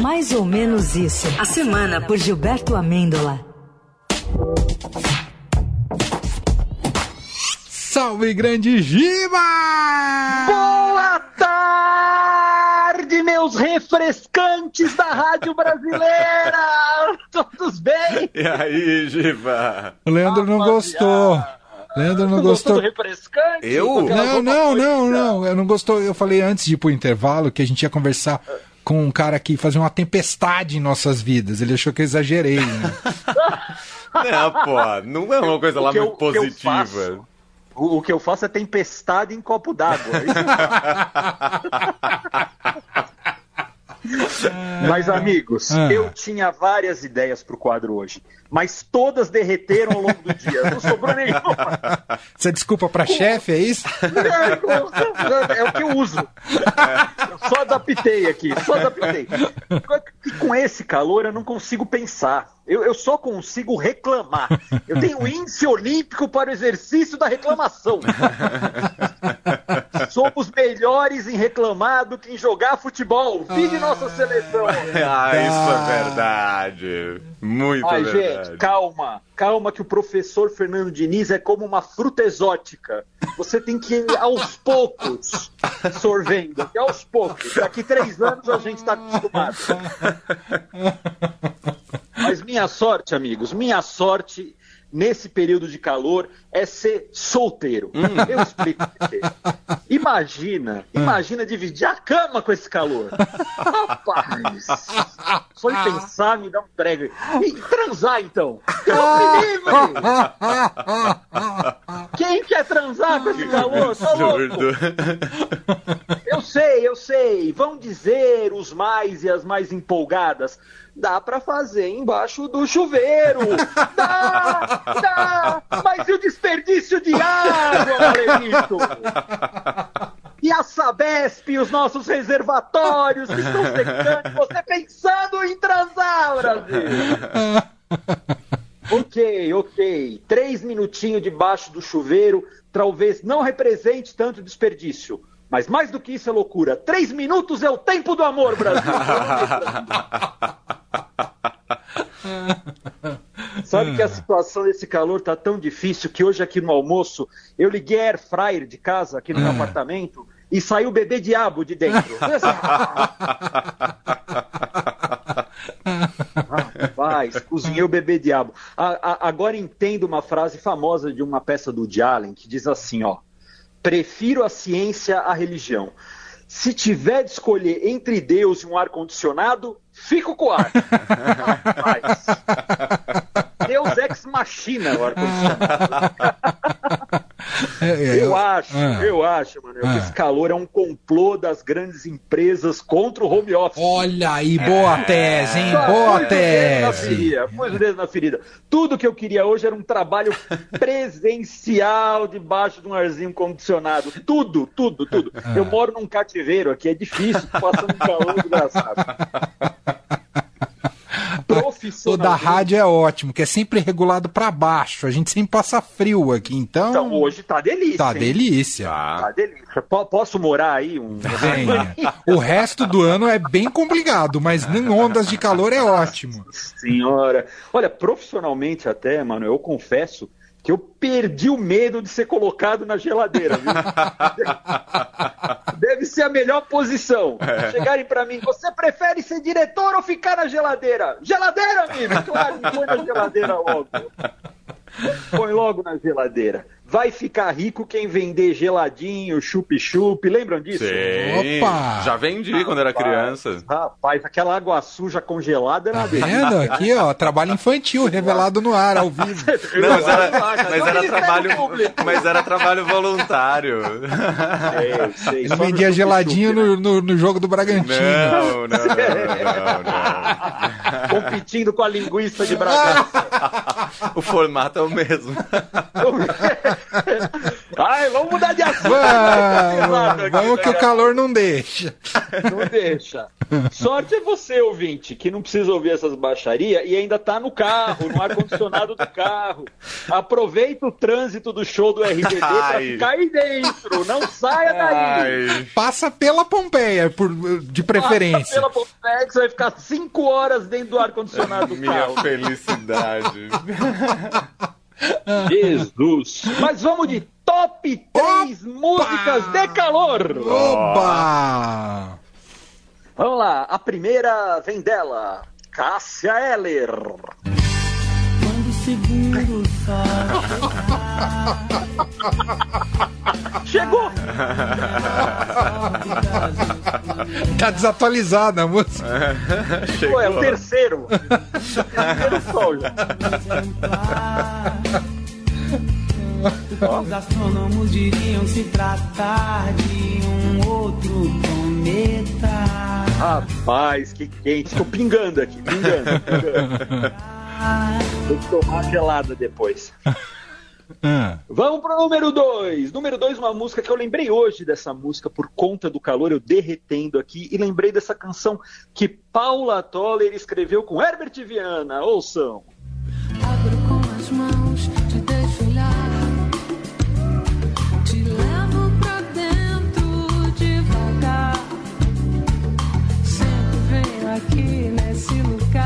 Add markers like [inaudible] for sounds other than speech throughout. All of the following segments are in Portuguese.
Mais ou menos isso. A semana por Gilberto Amêndola. Salve, grande Giba! Boa tarde, meus refrescantes da Rádio Brasileira! [laughs] Todos bem? E aí, Giba? O Leandro não gostou. Leandro não gostou. do refrescante? Eu? Não, não, não, não. Eu não gostou. Eu falei antes de ir pro intervalo que a gente ia conversar com um cara que fazia uma tempestade em nossas vidas. Ele achou que eu exagerei. Né? [laughs] Não, pô, não é uma coisa lá O eu- muito o eu positiva. faço? O, o que eu faço é tempestade em copo d'água. [laughs] Mas, amigos, Ah. eu tinha várias ideias pro quadro hoje, mas todas derreteram ao longo do dia. Não sobrou nenhuma. Você desculpa pra chefe, é isso? É o que eu uso. Eu só adaptei aqui, só adaptei. E com esse calor eu não consigo pensar. Eu, eu só consigo reclamar. Eu tenho índice olímpico para o exercício da reclamação. Somos melhores em reclamar do que em jogar futebol. Vide nossa seleção. Ah, isso é verdade. Muito Ai, verdade. gente, calma. Calma que o professor Fernando Diniz é como uma fruta exótica. Você tem que ir aos poucos sorvendo. E aos poucos. Daqui três anos a gente está acostumado. Mas minha sorte, amigos, minha sorte nesse período de calor é ser solteiro. [laughs] Eu explico quê. Imagina, imagina dividir a cama com esse calor. Rapaz, só de pensar me dá um prego. E transar então? [laughs] Quem quer transar com esse calor? Tá louco? [laughs] Sei, eu sei. Vão dizer os mais e as mais empolgadas. Dá pra fazer embaixo do chuveiro. Dá, dá. Mas e o desperdício de água, Valerito? E a Sabesp, os nossos reservatórios que estão secando. Você pensando em transar, Brasil. Ok, ok. Três minutinhos debaixo do chuveiro talvez não represente tanto desperdício. Mas mais do que isso é loucura. Três minutos é o tempo do amor, Brasil. [laughs] Sabe que a situação desse calor tá tão difícil que hoje aqui no almoço eu liguei a air fryer de casa aqui no meu apartamento e saiu o bebê diabo de dentro. [laughs] Rapaz, cozinhei o bebê diabo. A- a- agora entendo uma frase famosa de uma peça do Allen que diz assim, ó: Prefiro a ciência à religião. Se tiver de escolher entre Deus e um ar condicionado, fico com o ar. [laughs] Rapaz. Deus ex machina o ar condicionado. [laughs] É, é, Eu acho, Ah. eu acho, mano, que Ah. esse calor é um complô das grandes empresas contra o home office. Olha aí, boa tese, hein? Só Boa tese. ferida, pus o dedo na ferida. Tudo que eu queria hoje era um trabalho [laughs] presencial debaixo de um arzinho condicionado. Tudo, tudo, tudo. Ah. Eu moro num cativeiro aqui, é difícil, passando um calor desgraçado. [laughs] O da rádio é ótimo, que é sempre regulado pra baixo. A gente sempre passa frio aqui, então. então, hoje tá delícia. tá hein? delícia. Tá. Tá delícia. Po- Posso morar aí? Um... Venha. [laughs] O resto do ano é bem complicado, mas em ondas de calor é ótimo. Senhora. Olha, profissionalmente até, mano, eu confesso que eu perdi o medo de ser colocado na geladeira, viu? [laughs] Deve ser a melhor posição. Chegarem pra mim, você prefere ser diretor ou ficar na geladeira? Geladeira, amigo! Claro, me põe na geladeira logo. Põe logo na geladeira. Vai ficar rico quem vender geladinho, chup-chup. Lembram disso? Sim. Opa! Já vendi quando era criança. Rapaz, aquela água suja congelada era Tá uma delícia. vendo? Aqui, ó, trabalho infantil revelado no ar, ao vivo. [laughs] Não, mas era, Não, mas não, era trabalho, Público. mas era trabalho voluntário. Sei, sei, Ele só no vendia geladinho né? no, no, no jogo do Bragantino. Não, não, não, não, [laughs] competindo com a linguiça de Bragança. [laughs] O formato é o mesmo. [laughs] Ai, vamos mudar de assunto. Vamos, [laughs] vamos que o calor não deixa. Não deixa. Sorte é você, ouvinte, que não precisa ouvir essas baixarias e ainda tá no carro, no ar-condicionado do carro. Aproveita o trânsito do show do RBD pra Ai. ficar aí dentro. Não saia daí. Ai, Passa pela Pompeia, por, de preferência. Pela Pompeia, que você vai ficar cinco horas dentro do ar-condicionado do minha carro. felicidade. [laughs] Jesus! Mas vamos de top 3 músicas de calor! Oba! Vamos lá, a primeira vem dela, Cássia Eller. Quando o segundo sol [laughs] Chegou! Tá desatualizada a música. [laughs] Pô, é o terceiro. [laughs] terceiro sol. Os astrônomos diriam se tratar de um outro cometa. Rapaz, que quente. Tô pingando aqui, pingando. pingando. Vou tomar gelada depois. Ah, Vamos pro número 2. Número 2, uma música que eu lembrei hoje dessa música por conta do calor, eu derretendo aqui, e lembrei dessa canção que Paula Toller escreveu com Herbert Viana. Ouçam. Abro aqui nesse lugar.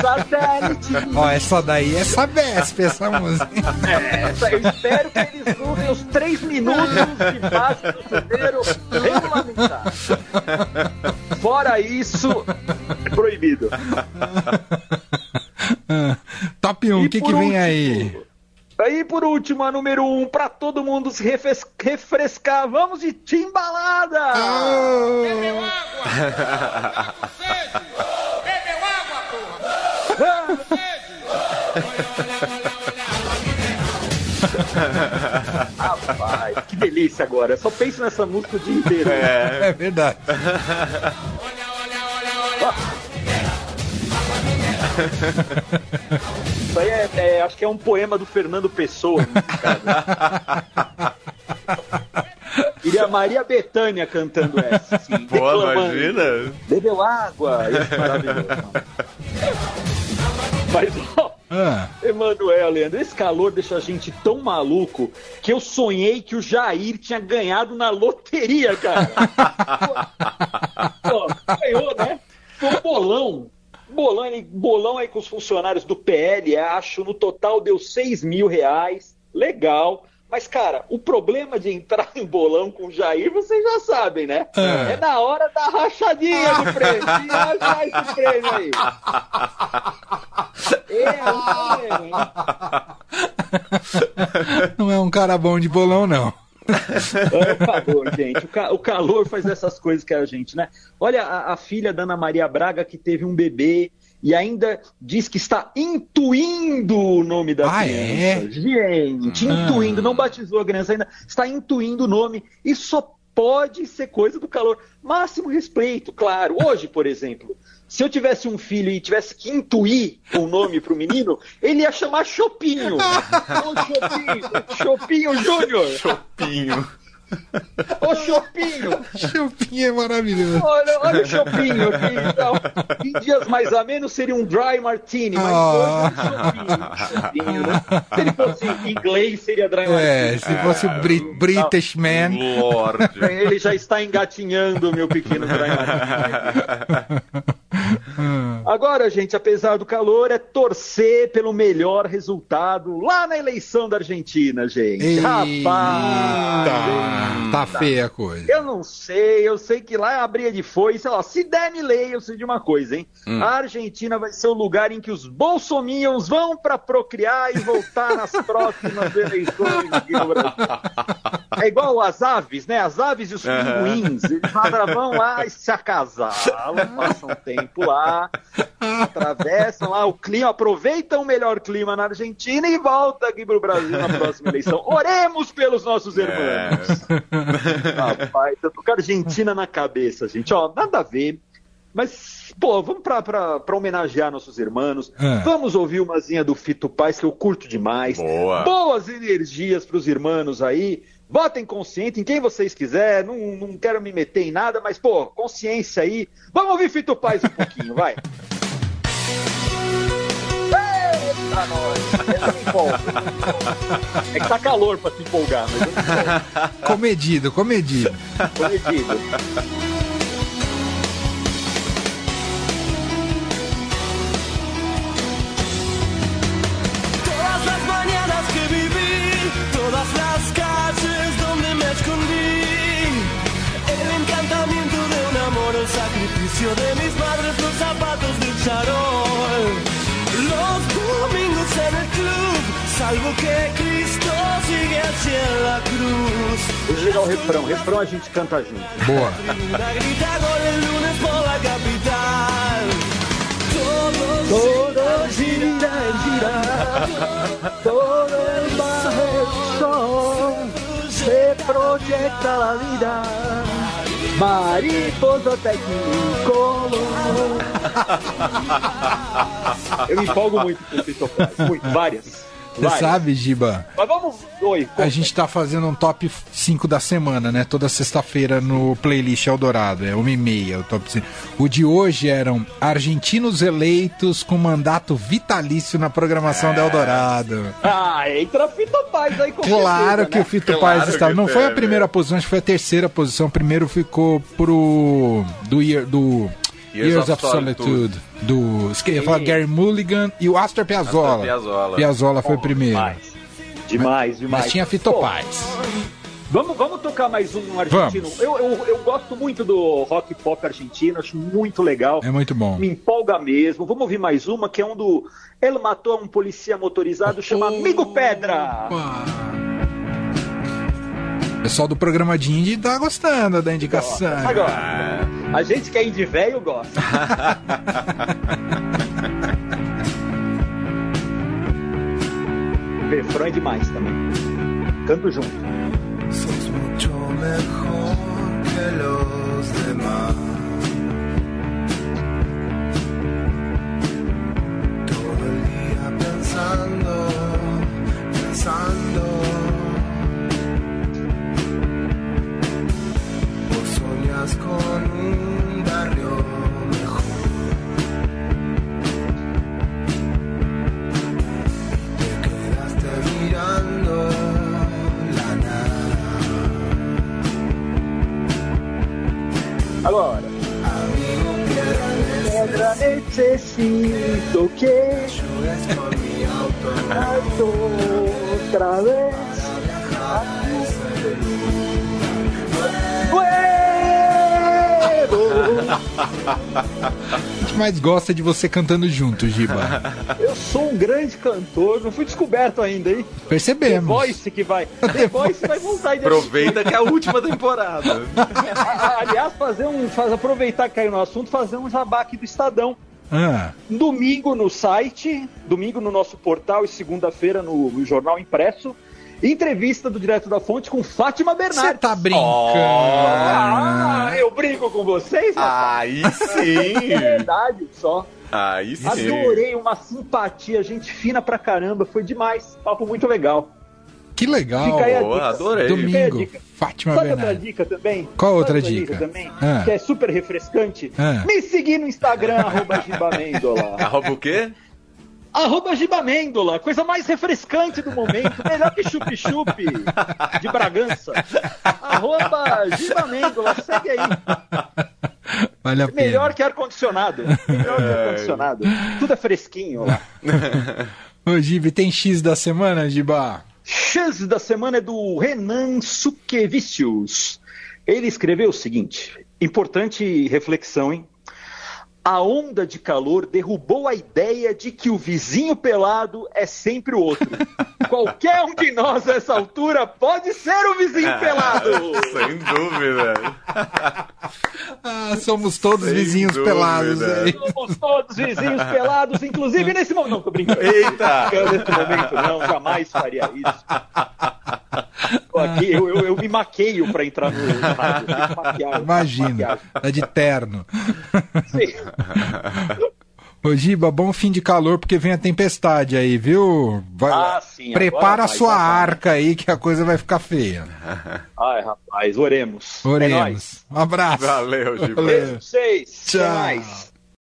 Satélite. ó, essa daí é Sabesp, essa música. É, essa- eu espero que eles usem os três minutos de base do chuveiro regulamentar. Fora isso, é proibido. Top 1, o E que, que vem último- aí? Aí, por último, a número um, pra todo mundo se refres- refrescar, vamos de Timbalada! Rapaz, que delícia agora. Só penso nessa música o dia inteiro. É verdade. Isso aí é, é- acho que é um poema do Fernando Pessoa. Queria a Maria Bethânia cantando essa. Assim, Pô, declamando. imagina. Bebeu água. Isso é maravilhoso. [laughs] Mas, ó, Ah, Emanuel, Leandro, esse calor deixa a gente tão maluco que eu sonhei que o Jair tinha ganhado na loteria, cara. [laughs] Pô, ganhou, né? Foi um bolão. Bolão, bolão aí com os funcionários do PL, acho, no total deu 6 mil reais. Legal. Mas, cara, o problema de entrar em bolão com o Jair, vocês já sabem, né? É. É na hora da rachadinha do prêmio. [laughs] Esse prêmio aí. É, hein? não é um cara bom de bolão, não. É o calor, gente. O, ca- o calor faz essas coisas que a gente, né? Olha a, a filha da Ana Maria Braga que teve um bebê e ainda diz que está intuindo o nome da Ah, criança. é? Gente, intuindo, não batizou a criança ainda, está intuindo o nome. Isso só pode ser coisa do calor. Máximo respeito, claro. Hoje, por exemplo, se eu tivesse um filho e tivesse que intuir o nome pro menino, ele ia chamar Chopinho. Ô Chopinho, Chopinho Júnior. Chopinho. Ô Chopinho. Chupinha é maravilhoso. Olha, olha o Chopinho aqui. Então, em dias mais a menos seria um dry martini, mas Ah. hoje é um né? Se ele fosse inglês, seria dry É, martini. se fosse o Brit British Man. Lorde. [laughs] Ele já está engatinhando, meu pequeno dry martini. [laughs] Agora, gente, apesar do calor, é torcer pelo melhor resultado lá na eleição da Argentina, gente. Eita, Rapaz! tá feia a coisa. Eu não sei, eu sei que lá é a briga de foice. Ó, se der me leia, eu sei de uma coisa, hein? Hum. A Argentina vai ser o lugar em que os bolsominions vão para procriar e voltar nas [laughs] próximas eleições aqui no Brasil. É igual as aves, né? As aves e os pinguins. Eles nada vão lá e se acasalam, passam tempo lá, atravessam lá o clima, aproveitam o melhor clima na Argentina e voltam aqui pro Brasil na próxima eleição. Oremos pelos nossos irmãos. Rapaz, eu tô com a Argentina na cabeça, gente. Ó, nada a ver. Mas, pô, vamos pra homenagear nossos irmãos. É. Vamos ouvir umazinha do Fito Paz, que eu curto demais. Boa. Boas energias pros irmãos aí. Votem consciente em quem vocês quiserem. Não, não quero me meter em nada, mas, pô, consciência aí. Vamos ouvir Fito Paz um pouquinho, vai. Eita, nós. É que tá calor pra se empolgar, mas eu. Comedido, comedido. Comedido. Sacrificio de mis madres, los zapatos de charol, los domingos en el club, salvo que Cristo sigue hacia la cruz. Deixa eu ligar o refrão. Refrão a gente canta junto. Boa. Grita gol el lunes por la capital. Todo gira, gira, todo el bajo sol se proyecta la vida. Mariposa Tecnicolor. [laughs] Eu me empolgo muito com o Paz, muito, várias. Você sabe, Giba? Mas vamos. Oi, A gente tá fazendo um top 5 da semana, né? Toda sexta-feira no playlist Eldorado. É uma e meia o top 5. O de hoje eram argentinos eleitos com mandato vitalício na programação do Eldorado. Ah, entra Fito Paz aí com Claro certeza, que né? o Fito Claro Paz estava. Não foi a teve. primeira posição, acho que foi a terceira posição. O primeiro ficou pro. do do Years Years, of of, Solitude. Do. esque- Eu ia falar Gary Mulligan e o Astor Piazzolla. Astor Piazzolla. Piazzolla foi o primeiro. Demais. Demais, demais. Mas tinha Fito Paz. Vamos, vamos tocar mais um argentino. Eu, eu, eu gosto muito do rock pop argentino, acho muito legal. É muito bom. Me empolga mesmo. Vamos ouvir mais uma, que é um do. Ele matou um polícia motorizado, chama Amigo Pedra. O pessoal do programa de tá gostando da indicação. Agora, a gente que é indie velho gosta. [laughs] refrão é demais também. Canto junto. Sos mucho mejor que los demás. Pedra necesito que alto outra vez. A gente mais gosta de você cantando junto, Giba. Eu sou um grande cantor, não fui descoberto ainda, hein? The Percebemos. Voice que vai. [laughs] The Voice vai voltar ainda. Aproveita que é a última temporada. [laughs] Aliás, fazer um. Faz, aproveitar que caiu no assunto, fazer um jabá aqui do Estadão. Ah, Domingo no site, domingo no nosso portal e segunda-feira no, Jornal Impresso. Entrevista do Direto da Fonte com Fátima você Bernardes. tá brincando. Ah, eu brinco com vocês, rapaz. Aí sim. [laughs] É verdade só. Aí sim. Adorei, uma simpatia, gente fina pra caramba, foi demais. Papo muito legal. Que legal. Fica aí a Boa, dica. adorei. Fica aí a Domingo, dica. Fátima Sabe outra Bernardes. dica também? Qual Sabe outra dica? também? Ah. Que é super refrescante. Ah. Me seguir no Instagram, [laughs] arroba Gibamêndola. Arroba o quê? arroba Gibamêndola, coisa mais refrescante do momento, melhor que chup-chup de Bragança. arroba Gibamêndola, segue aí. Vale a pena. Melhor que ar-condicionado. Melhor que ar-condicionado. Tudo é fresquinho lá. [laughs] Ô, Gibe, tem X da semana, Giba? X da semana é do Renan Suquevicius. Ele escreveu o seguinte: importante reflexão, hein? A onda de calor derrubou a ideia de que o vizinho pelado é sempre o outro. [laughs] Qualquer um de nós nessa altura pode ser o vizinho pelado. [laughs] Sem dúvida. [laughs] Ah, somos todos Sem vizinhos dúvida. pelados aí. Somos todos vizinhos pelados, inclusive nesse momento. Não, tô brincando. Eita! Nesse momento, não, jamais faria isso. Aqui, eu, eu, eu me maqueio pra entrar no no rádio. eu fico maquiado, Imagina, tá de terno. Sim. Ô, Giba, bom fim de calor, porque vem a tempestade aí, viu? Vai- Ah, sim, Prepara a sua arca aí, que a coisa vai ficar feia. Ai, rapaz, oremos. É. Oremos. Um abraço. Valeu, Giba. Valeu. Beijo pra vocês. Até Tchau. mais.